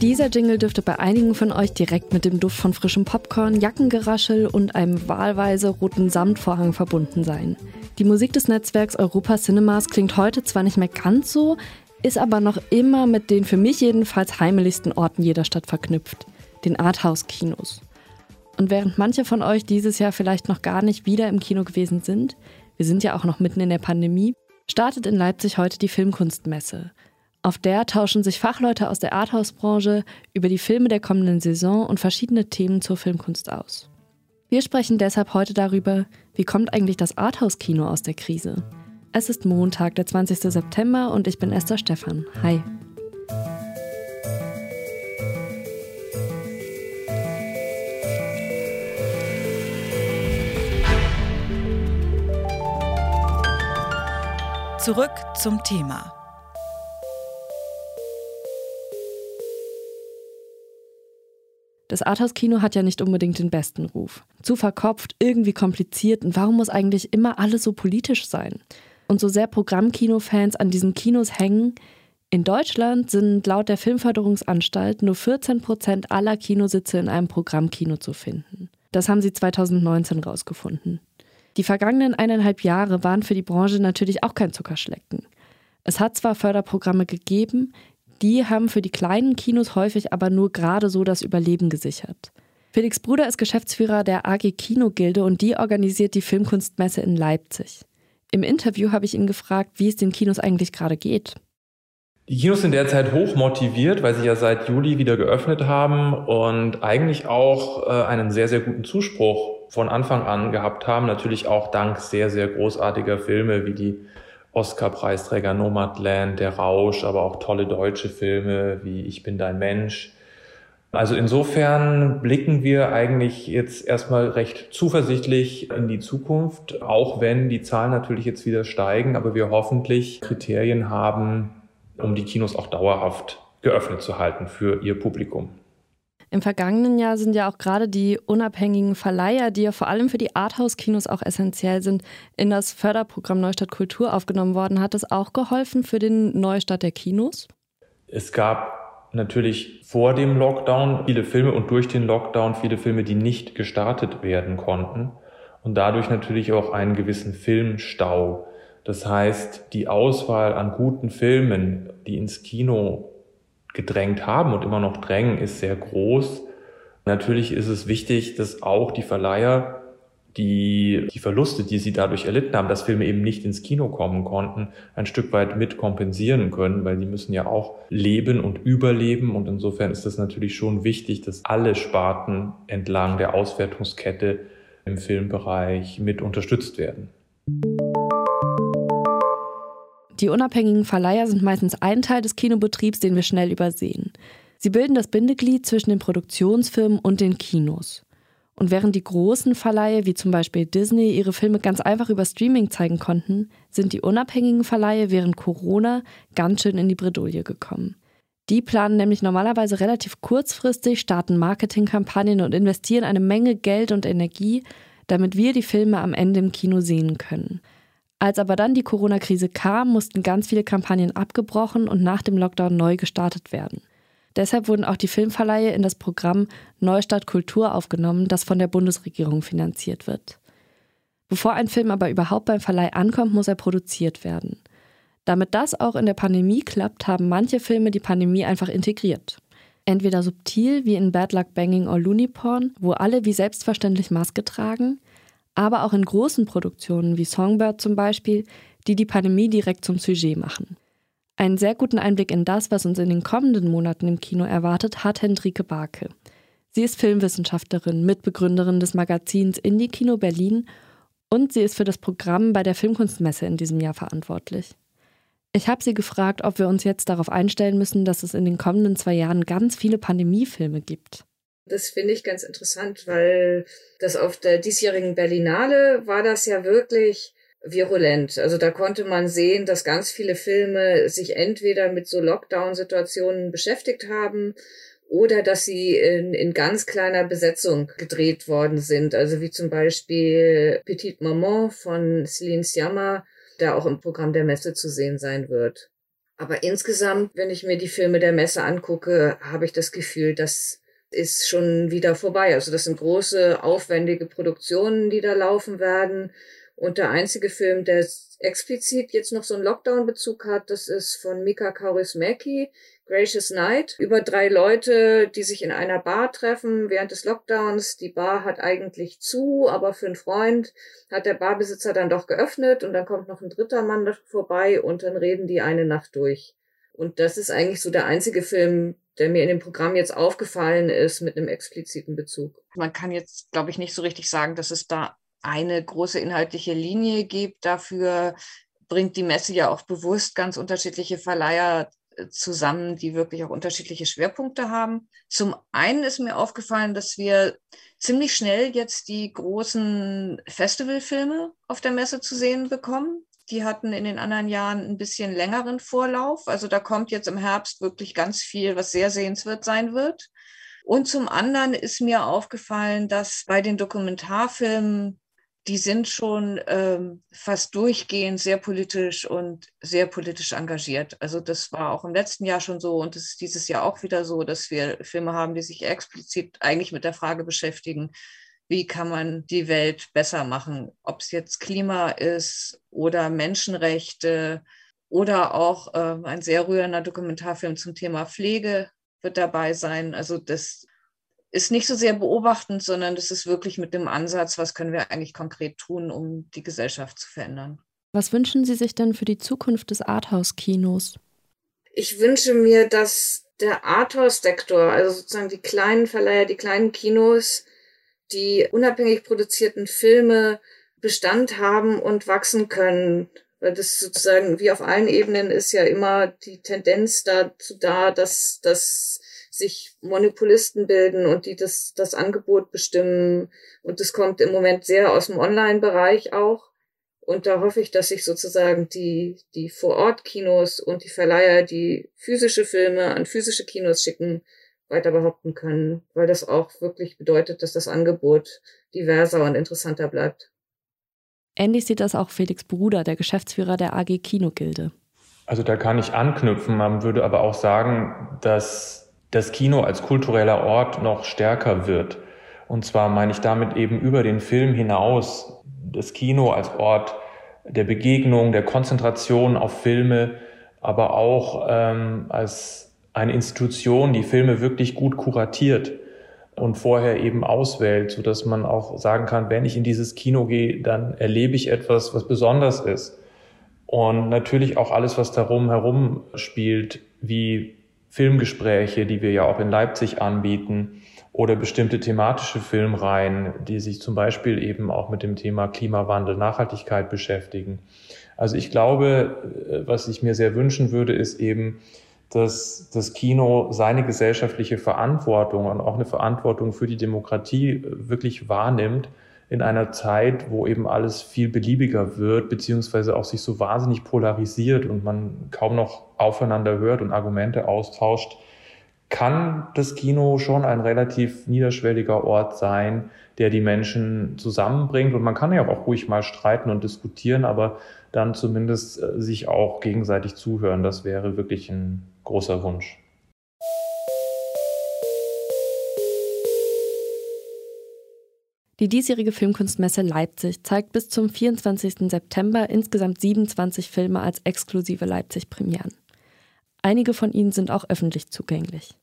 Dieser Jingle dürfte bei einigen von euch direkt mit dem Duft von frischem Popcorn, Jackengeraschel und einem wahlweise roten Samtvorhang verbunden sein. Die Musik des Netzwerks Europa Cinemas klingt heute zwar nicht mehr ganz so, ist aber noch immer mit den für mich jedenfalls heimeligsten Orten jeder Stadt verknüpft, den Arthouse-Kinos. Und während manche von euch dieses Jahr vielleicht noch gar nicht wieder im Kino gewesen sind, wir sind ja auch noch mitten in der Pandemie, startet in Leipzig heute die Filmkunstmesse. Auf der tauschen sich Fachleute aus der Arthouse-Branche über die Filme der kommenden Saison und verschiedene Themen zur Filmkunst aus. Wir sprechen deshalb heute darüber, wie kommt eigentlich das Arthouse-Kino aus der Krise? Es ist Montag, der 20. September und ich bin Esther Stephan. Hi. Zurück zum Thema. Das Arthouse-Kino hat ja nicht unbedingt den besten Ruf. Zu verkopft, irgendwie kompliziert und warum muss eigentlich immer alles so politisch sein? Und so sehr Programmkino-Fans an diesen Kinos hängen, in Deutschland sind laut der Filmförderungsanstalt nur 14 Prozent aller Kinositze in einem Programmkino zu finden. Das haben sie 2019 rausgefunden. Die vergangenen eineinhalb Jahre waren für die Branche natürlich auch kein Zuckerschlecken. Es hat zwar Förderprogramme gegeben, die haben für die kleinen Kinos häufig aber nur gerade so das Überleben gesichert. Felix Bruder ist Geschäftsführer der AG Kinogilde und die organisiert die Filmkunstmesse in Leipzig. Im Interview habe ich ihn gefragt, wie es den Kinos eigentlich gerade geht. Die Kinos sind derzeit hoch motiviert, weil sie ja seit Juli wieder geöffnet haben und eigentlich auch äh, einen sehr, sehr guten Zuspruch von Anfang an gehabt haben. Natürlich auch dank sehr, sehr großartiger Filme wie die Oscar-Preisträger Nomadland, Der Rausch, aber auch tolle deutsche Filme wie Ich bin dein Mensch. Also insofern blicken wir eigentlich jetzt erstmal recht zuversichtlich in die Zukunft, auch wenn die Zahlen natürlich jetzt wieder steigen, aber wir hoffentlich Kriterien haben, um die Kinos auch dauerhaft geöffnet zu halten für ihr Publikum. Im vergangenen Jahr sind ja auch gerade die unabhängigen Verleiher, die ja vor allem für die Arthouse-Kinos auch essentiell sind, in das Förderprogramm Neustadt Kultur aufgenommen worden. Hat das auch geholfen für den Neustart der Kinos? Es gab natürlich vor dem Lockdown viele Filme und durch den Lockdown viele Filme, die nicht gestartet werden konnten und dadurch natürlich auch einen gewissen Filmstau. Das heißt, die Auswahl an guten Filmen, die ins Kino gedrängt haben und immer noch drängen, ist sehr groß. Natürlich ist es wichtig, dass auch die Verleiher die, die Verluste, die sie dadurch erlitten haben, dass Filme eben nicht ins Kino kommen konnten, ein Stück weit mit kompensieren können, weil die müssen ja auch leben und überleben. Und insofern ist es natürlich schon wichtig, dass alle Sparten entlang der Auswertungskette im Filmbereich mit unterstützt werden. Die unabhängigen Verleiher sind meistens ein Teil des Kinobetriebs, den wir schnell übersehen. Sie bilden das Bindeglied zwischen den Produktionsfirmen und den Kinos. Und während die großen Verleihe wie zum Beispiel Disney ihre Filme ganz einfach über Streaming zeigen konnten, sind die unabhängigen Verleihe während Corona ganz schön in die Bredouille gekommen. Die planen nämlich normalerweise relativ kurzfristig, starten Marketingkampagnen und investieren eine Menge Geld und Energie, damit wir die Filme am Ende im Kino sehen können. Als aber dann die Corona-Krise kam, mussten ganz viele Kampagnen abgebrochen und nach dem Lockdown neu gestartet werden. Deshalb wurden auch die Filmverleihe in das Programm Neustadt Kultur aufgenommen, das von der Bundesregierung finanziert wird. Bevor ein Film aber überhaupt beim Verleih ankommt, muss er produziert werden. Damit das auch in der Pandemie klappt, haben manche Filme die Pandemie einfach integriert. Entweder subtil wie in Bad Luck Banging or Looney Porn, wo alle wie selbstverständlich Maske tragen, aber auch in großen Produktionen wie Songbird zum Beispiel, die die Pandemie direkt zum Sujet machen. Einen sehr guten Einblick in das, was uns in den kommenden Monaten im Kino erwartet, hat Hendrike Barke. Sie ist Filmwissenschaftlerin, Mitbegründerin des Magazins Indie Kino Berlin und sie ist für das Programm bei der Filmkunstmesse in diesem Jahr verantwortlich. Ich habe sie gefragt, ob wir uns jetzt darauf einstellen müssen, dass es in den kommenden zwei Jahren ganz viele Pandemiefilme gibt. Das finde ich ganz interessant, weil das auf der diesjährigen Berlinale war das ja wirklich virulent. Also da konnte man sehen, dass ganz viele Filme sich entweder mit so Lockdown-Situationen beschäftigt haben oder dass sie in, in ganz kleiner Besetzung gedreht worden sind. Also wie zum Beispiel Petite Maman von Celine Sciamma, der auch im Programm der Messe zu sehen sein wird. Aber insgesamt, wenn ich mir die Filme der Messe angucke, habe ich das Gefühl, das ist schon wieder vorbei. Also das sind große, aufwendige Produktionen, die da laufen werden. Und der einzige Film, der explizit jetzt noch so einen Lockdown-Bezug hat, das ist von Mika Kaurismäki, Gracious Night, über drei Leute, die sich in einer Bar treffen während des Lockdowns. Die Bar hat eigentlich zu, aber für einen Freund hat der Barbesitzer dann doch geöffnet und dann kommt noch ein dritter Mann vorbei und dann reden die eine Nacht durch. Und das ist eigentlich so der einzige Film, der mir in dem Programm jetzt aufgefallen ist mit einem expliziten Bezug. Man kann jetzt, glaube ich, nicht so richtig sagen, dass es da eine große inhaltliche Linie gibt. Dafür bringt die Messe ja auch bewusst ganz unterschiedliche Verleiher äh, zusammen, die wirklich auch unterschiedliche Schwerpunkte haben. Zum einen ist mir aufgefallen, dass wir ziemlich schnell jetzt die großen Festivalfilme auf der Messe zu sehen bekommen. Die hatten in den anderen Jahren ein bisschen längeren Vorlauf. Also da kommt jetzt im Herbst wirklich ganz viel, was sehr sehenswert sein wird. Und zum anderen ist mir aufgefallen, dass bei den Dokumentarfilmen die sind schon ähm, fast durchgehend sehr politisch und sehr politisch engagiert. Also das war auch im letzten Jahr schon so und es ist dieses Jahr auch wieder so, dass wir Filme haben, die sich explizit eigentlich mit der Frage beschäftigen, wie kann man die Welt besser machen, ob es jetzt Klima ist oder Menschenrechte oder auch äh, ein sehr rührender Dokumentarfilm zum Thema Pflege wird dabei sein. Also das ist nicht so sehr beobachtend, sondern das ist wirklich mit dem Ansatz, was können wir eigentlich konkret tun, um die Gesellschaft zu verändern. Was wünschen Sie sich denn für die Zukunft des Arthouse-Kinos? Ich wünsche mir, dass der Arthouse-Sektor, also sozusagen die kleinen Verleiher, die kleinen Kinos, die unabhängig produzierten Filme Bestand haben und wachsen können. Weil das sozusagen wie auf allen Ebenen ist ja immer die Tendenz dazu da, dass, dass sich Monopolisten bilden und die das, das Angebot bestimmen. Und das kommt im Moment sehr aus dem Online-Bereich auch. Und da hoffe ich, dass sich sozusagen die, die Vor-Ort-Kinos und die Verleiher, die physische Filme an physische Kinos schicken, weiter behaupten können, weil das auch wirklich bedeutet, dass das Angebot diverser und interessanter bleibt. Ähnlich sieht das auch Felix Bruder, der Geschäftsführer der AG Kinogilde. Also da kann ich anknüpfen. Man würde aber auch sagen, dass das Kino als kultureller Ort noch stärker wird. Und zwar meine ich damit eben über den Film hinaus das Kino als Ort der Begegnung, der Konzentration auf Filme, aber auch ähm, als eine Institution, die Filme wirklich gut kuratiert und vorher eben auswählt, so dass man auch sagen kann, wenn ich in dieses Kino gehe, dann erlebe ich etwas, was besonders ist. Und natürlich auch alles, was darum herum spielt, wie Filmgespräche, die wir ja auch in Leipzig anbieten, oder bestimmte thematische Filmreihen, die sich zum Beispiel eben auch mit dem Thema Klimawandel, Nachhaltigkeit beschäftigen. Also ich glaube, äh, was ich mir sehr wünschen würde, ist eben, dass das Kino seine gesellschaftliche Verantwortung und auch eine Verantwortung für die Demokratie äh, wirklich wahrnimmt in einer Zeit, wo eben alles viel beliebiger wird, beziehungsweise auch sich so wahnsinnig polarisiert und man kaum noch aufeinander hört und Argumente austauscht, kann das Kino schon ein relativ niederschwelliger Ort sein, der die Menschen zusammenbringt. Und man kann ja auch ruhig mal streiten und diskutieren, aber dann zumindest äh, sich auch gegenseitig zuhören. Das wäre wirklich ein großer Wunsch. Die diesjährige Filmkunstmesse Leipzig zeigt bis zum 24. September insgesamt 27 Filme als exklusive Leipzig-Premieren. Einige von ihnen sind auch öffentlich zugänglich.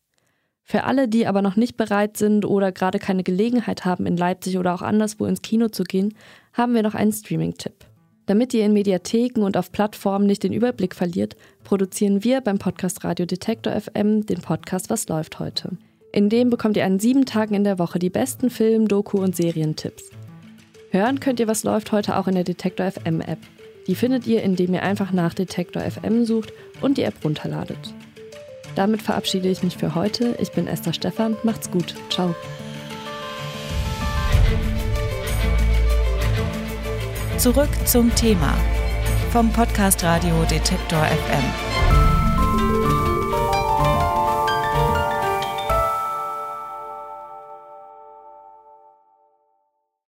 Für alle, die aber noch nicht bereit sind oder gerade keine Gelegenheit haben, in Leipzig oder auch anderswo ins Kino zu gehen, haben wir noch einen Streaming-Tipp. Damit ihr in Mediatheken und auf Plattformen nicht den Überblick verliert, produzieren wir beim Podcast Radio Detektor FM den Podcast Was läuft heute. In dem bekommt ihr an sieben Tagen in der Woche die besten Film-, Doku- und Serientipps. Hören könnt ihr, was läuft heute auch in der Detektor FM App. Die findet ihr, indem ihr einfach nach Detektor FM sucht und die App runterladet. Damit verabschiede ich mich für heute. Ich bin Esther Stephan. Macht's gut. Ciao. Zurück zum Thema vom Podcast Radio Detektor FM.